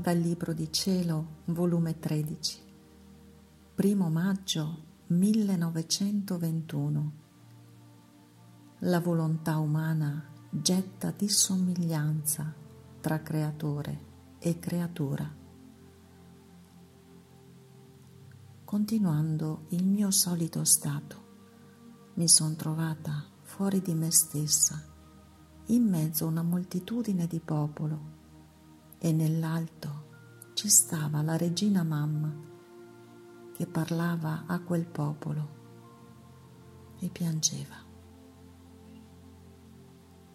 Dal Libro di Cielo, volume 13, primo maggio 1921. La volontà umana getta dissomiglianza tra creatore e creatura. Continuando il mio solito stato, mi sono trovata fuori di me stessa, in mezzo a una moltitudine di popolo e nell'alto ci stava la regina mamma che parlava a quel popolo e piangeva,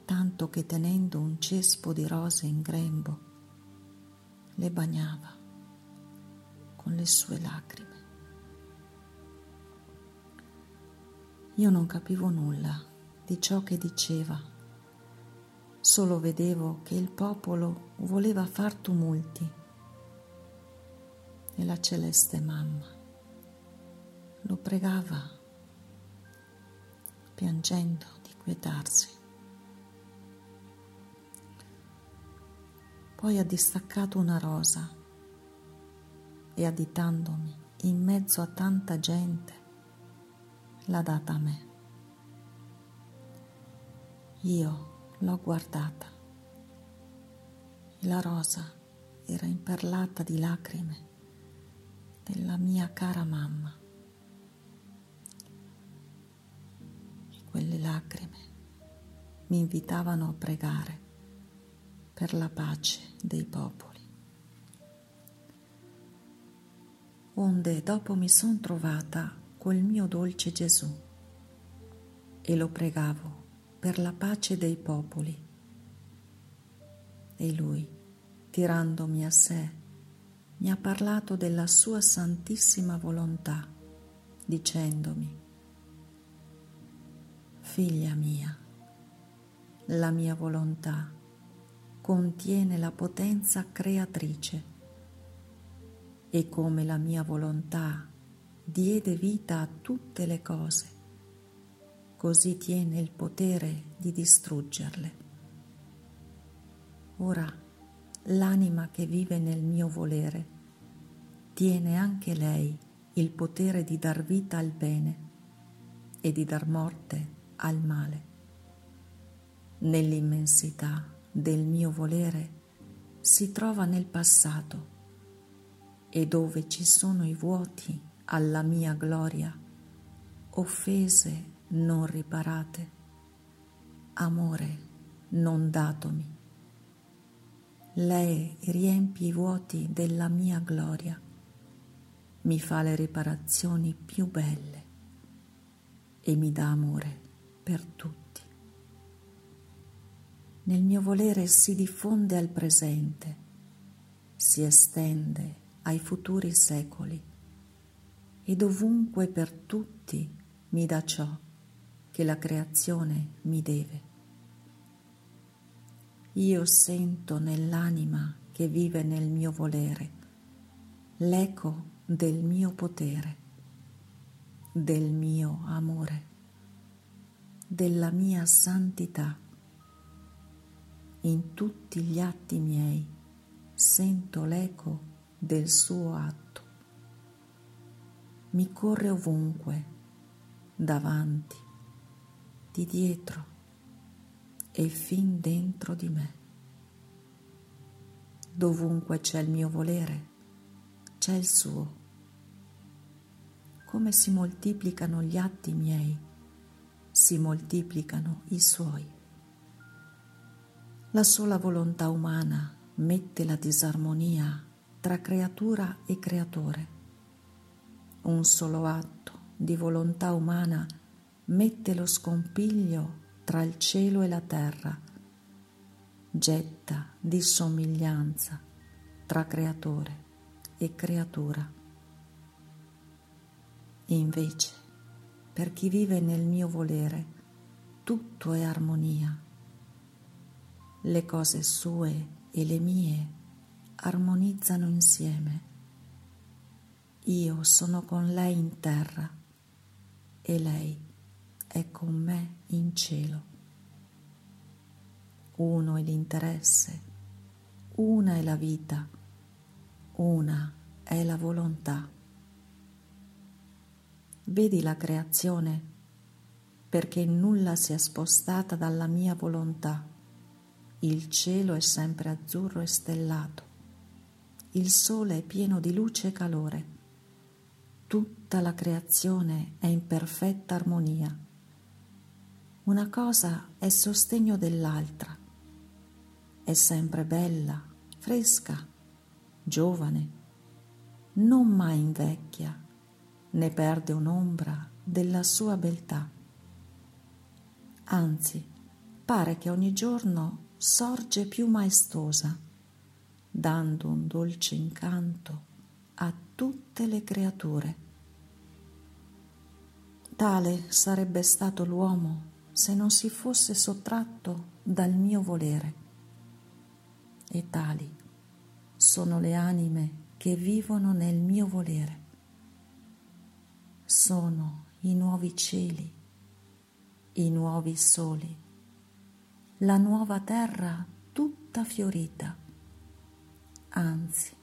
tanto che tenendo un cespo di rose in grembo le bagnava con le sue lacrime. Io non capivo nulla di ciò che diceva solo vedevo che il popolo voleva far tumulti e la celeste mamma lo pregava piangendo di quietarsi. Poi ha distaccato una rosa e additandomi in mezzo a tanta gente l'ha data a me. Io L'ho guardata la rosa era imperlata di lacrime della mia cara mamma. E quelle lacrime mi invitavano a pregare per la pace dei popoli. Onde dopo mi son trovata col mio dolce Gesù e lo pregavo per la pace dei popoli. E lui, tirandomi a sé, mi ha parlato della sua santissima volontà, dicendomi, Figlia mia, la mia volontà contiene la potenza creatrice e come la mia volontà diede vita a tutte le cose, così tiene il potere di distruggerle. Ora l'anima che vive nel mio volere tiene anche lei il potere di dar vita al bene e di dar morte al male. Nell'immensità del mio volere si trova nel passato e dove ci sono i vuoti alla mia gloria, offese non riparate, amore non datomi. Lei riempie i vuoti della mia gloria, mi fa le riparazioni più belle e mi dà amore per tutti. Nel mio volere si diffonde al presente, si estende ai futuri secoli e dovunque per tutti mi dà ciò che la creazione mi deve. Io sento nell'anima che vive nel mio volere l'eco del mio potere, del mio amore, della mia santità. In tutti gli atti miei sento l'eco del suo atto. Mi corre ovunque, davanti, di dietro e fin dentro di me. Dovunque c'è il mio volere, c'è il suo. Come si moltiplicano gli atti miei, si moltiplicano i suoi. La sola volontà umana mette la disarmonia tra creatura e creatore. Un solo atto di volontà umana mette lo scompiglio tra il cielo e la terra, getta dissomiglianza tra creatore e creatura. Invece, per chi vive nel mio volere, tutto è armonia. Le cose sue e le mie armonizzano insieme. Io sono con lei in terra e lei è con me in cielo. Uno è l'interesse, una è la vita, una è la volontà. Vedi la creazione perché nulla si è spostata dalla mia volontà. Il cielo è sempre azzurro e stellato. Il sole è pieno di luce e calore. Tutta la creazione è in perfetta armonia. Una cosa è sostegno dell'altra. È sempre bella, fresca, giovane, non mai invecchia, né perde un'ombra della sua beltà. Anzi, pare che ogni giorno sorge più maestosa, dando un dolce incanto a tutte le creature. Tale sarebbe stato l'uomo se non si fosse sottratto dal mio volere. E tali sono le anime che vivono nel mio volere. Sono i nuovi cieli, i nuovi soli, la nuova terra tutta fiorita, anzi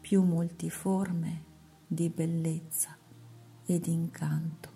più multiforme di bellezza ed incanto.